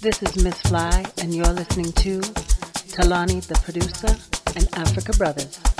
This is Miss Fly, and you're listening to Talani the producer and Africa Brothers.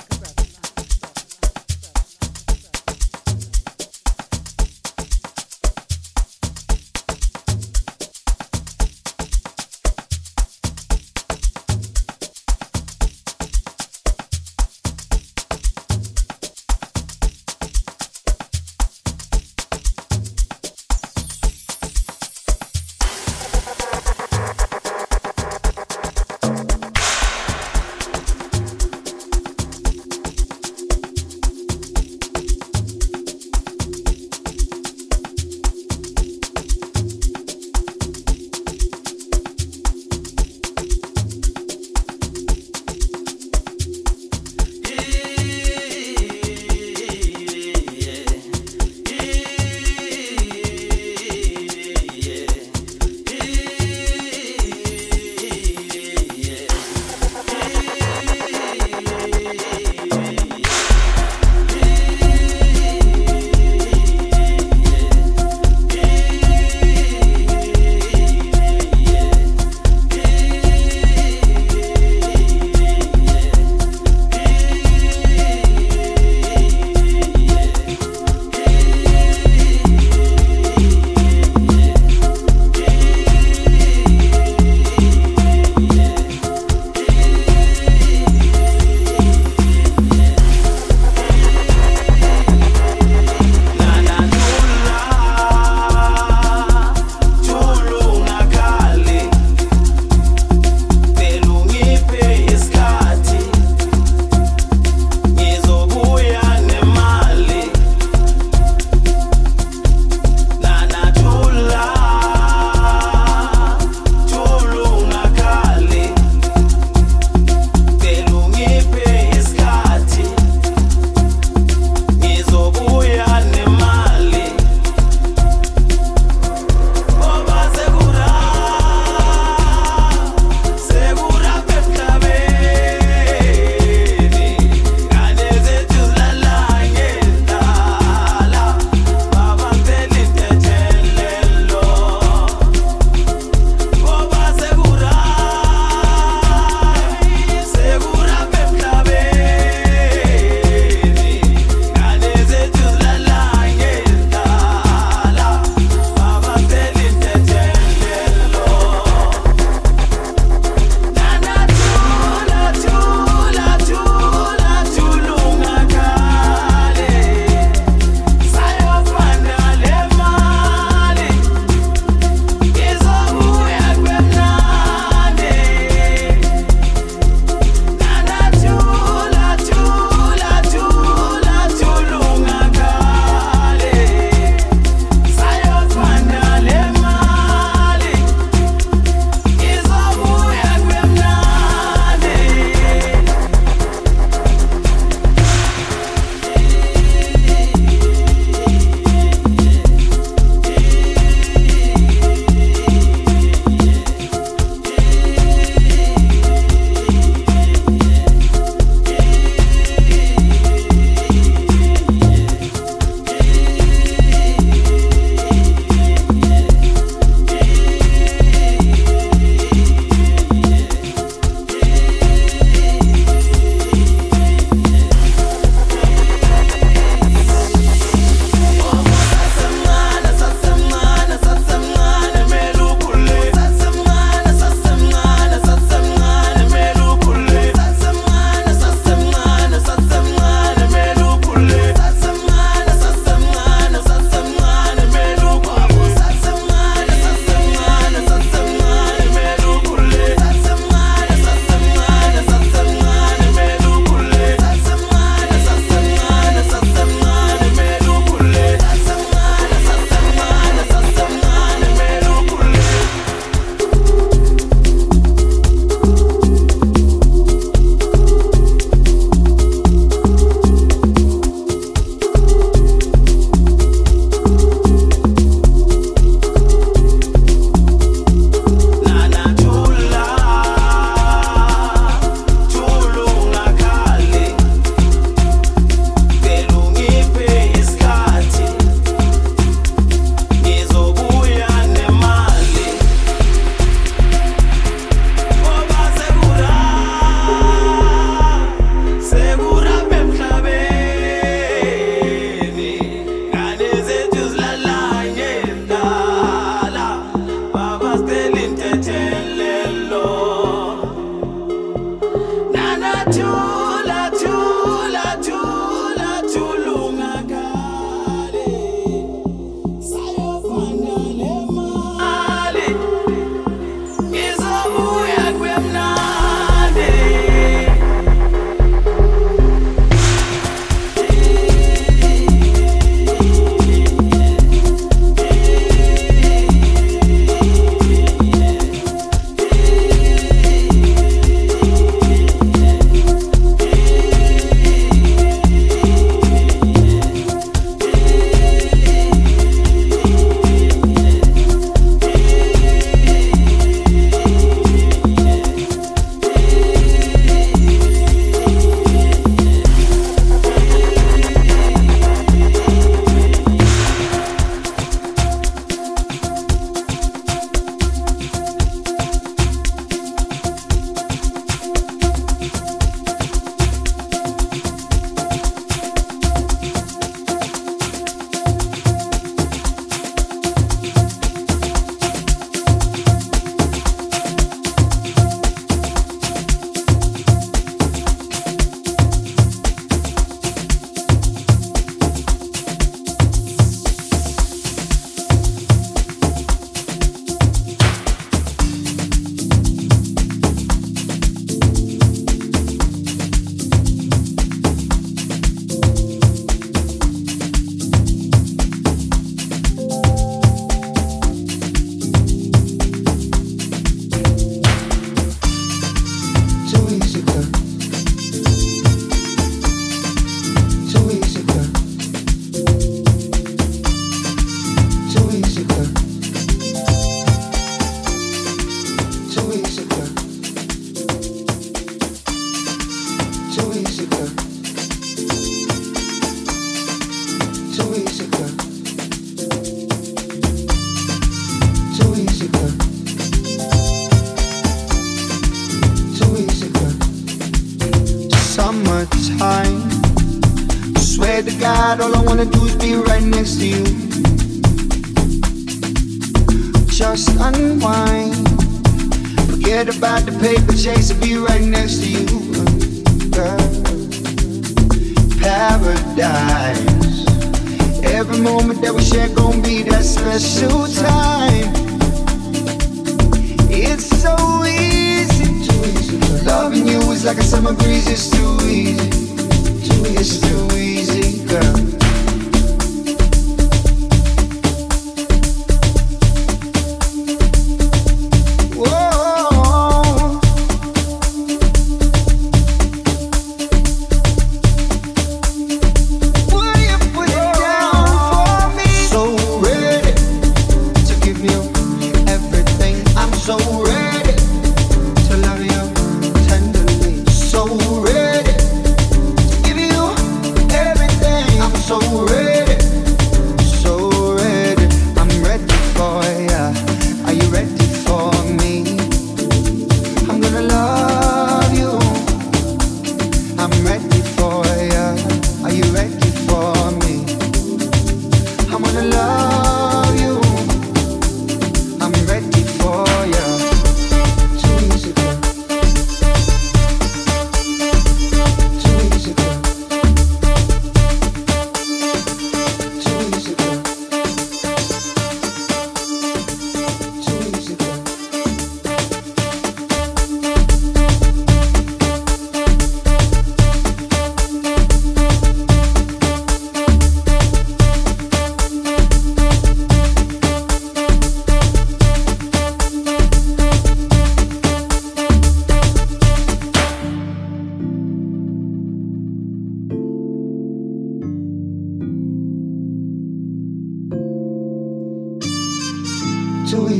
My breeze is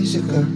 so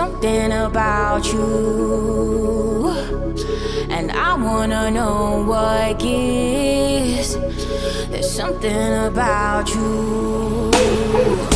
something about you, and I wanna know what gives. There's something about you.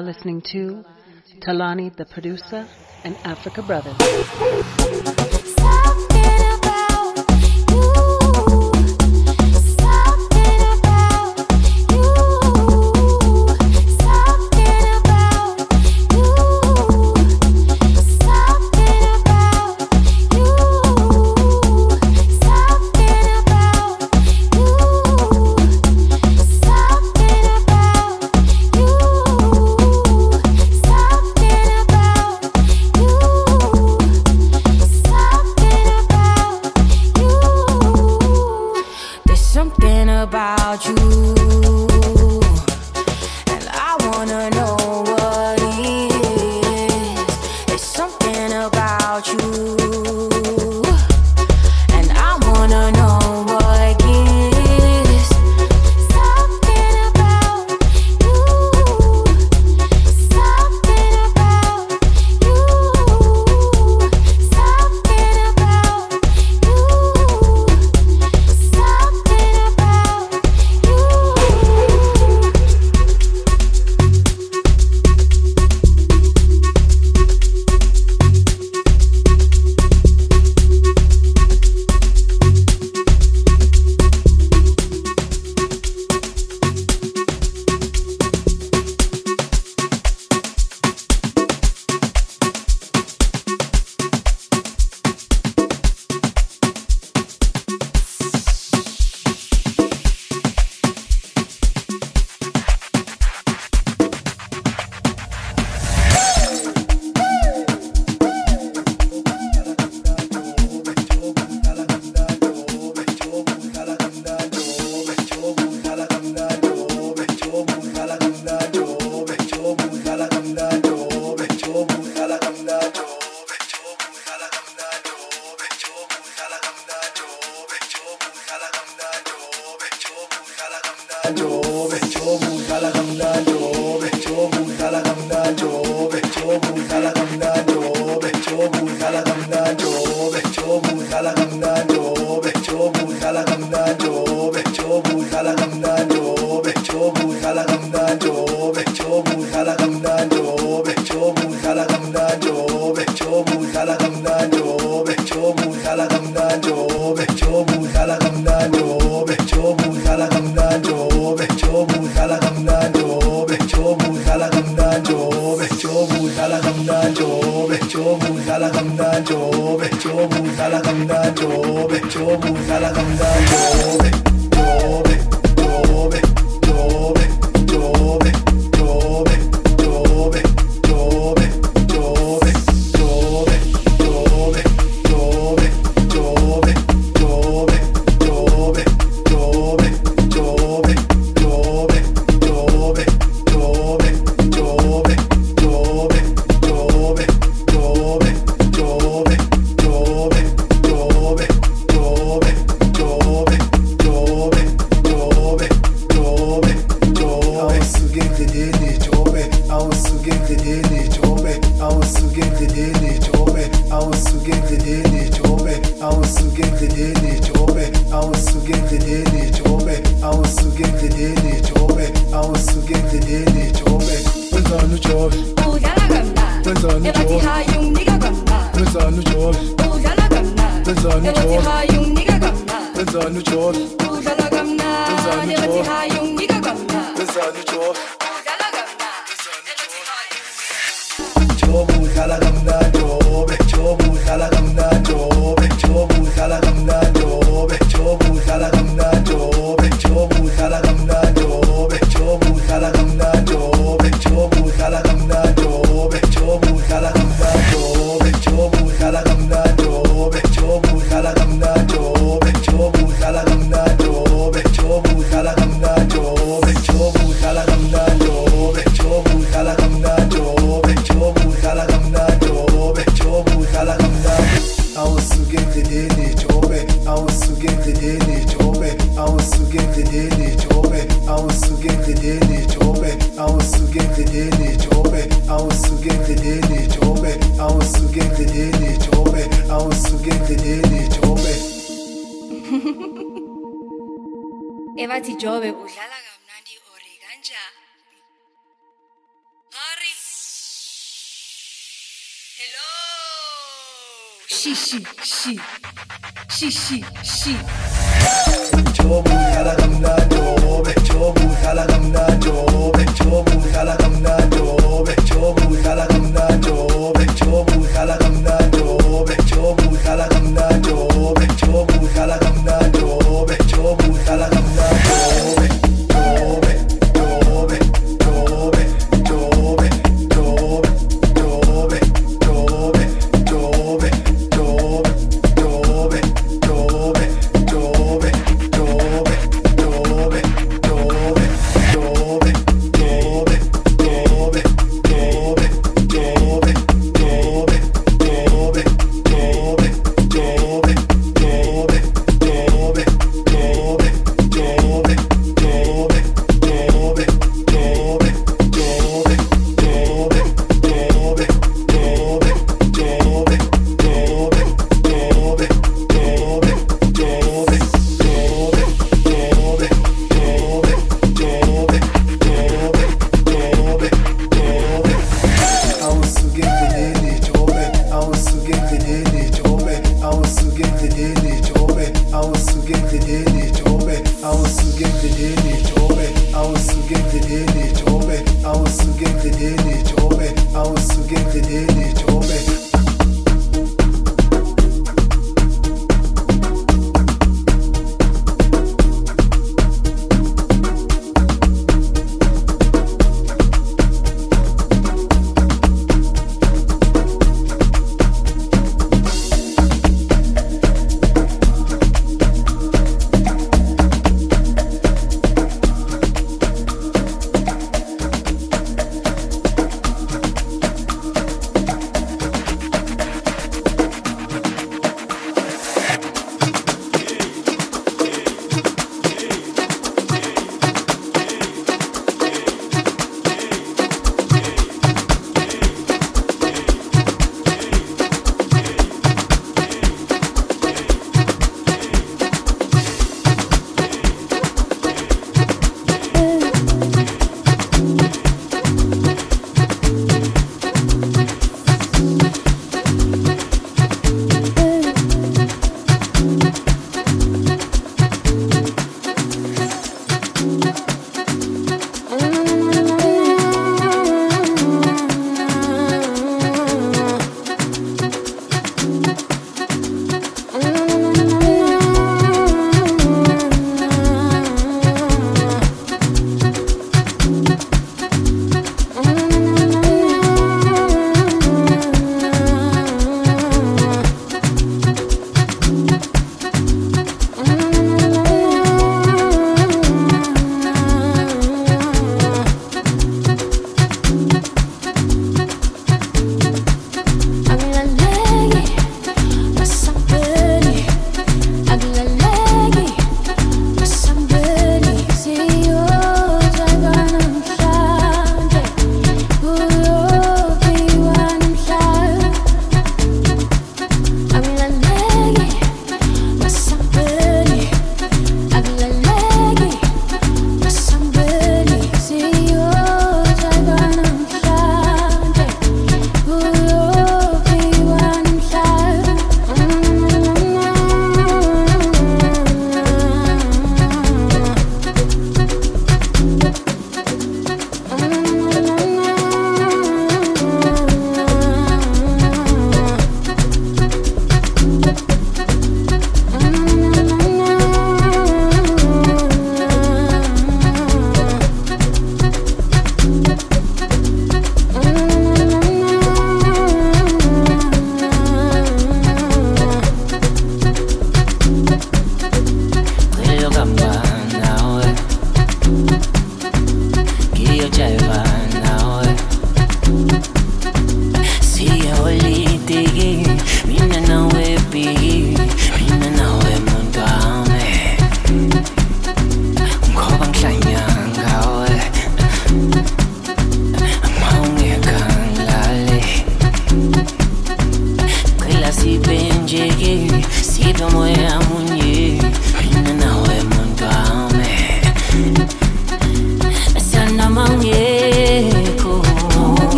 Listening to Talani the producer and Africa Brothers. Jala chove, udlalagamba, wenzani chove, ebathi hayi unginika gamba, wenzani chove, udlalagamba, wenzani chove, ebathi.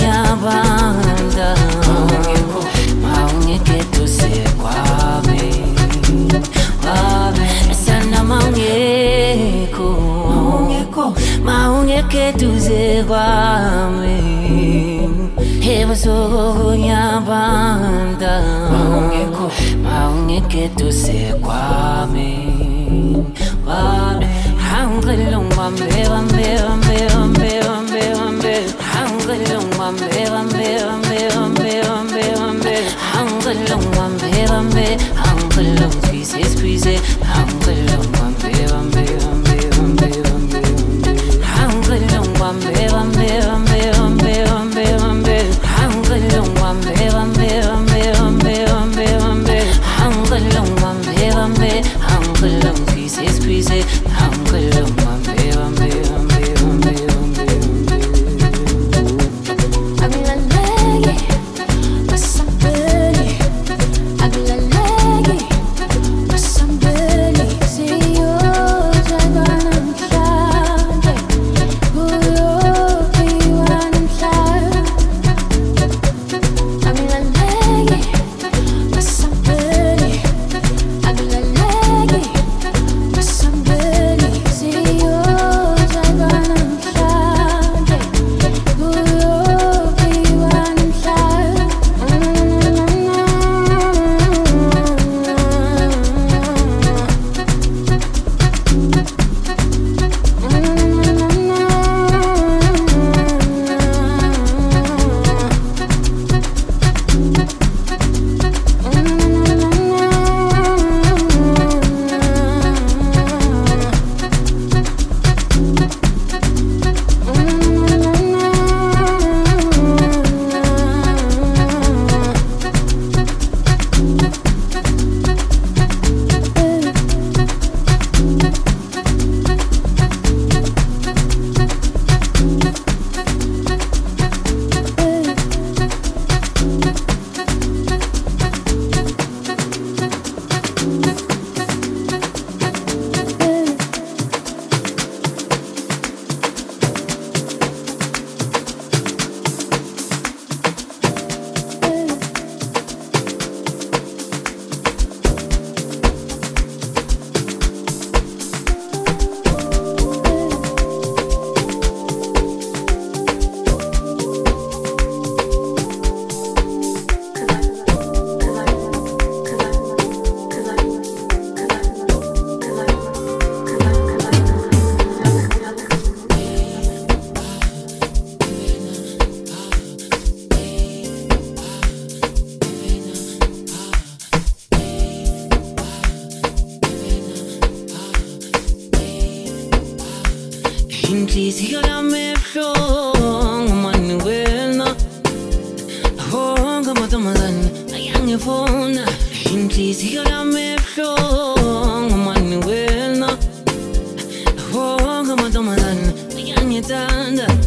nyabanda maungeko maungeketuse kwame kwame sana maungeko maungeko maungeketuze kwame ebusuku nyabanda maungeko maungeketuse kwame kwame hangilong bambe bambe bambe bambe Squeeze it, squeeze it, squeeze it. Incrisíame flon Manuelna Honga matamadan Ayang fona Incrisíame flon Manuelna Honga matamadan Ayang tanda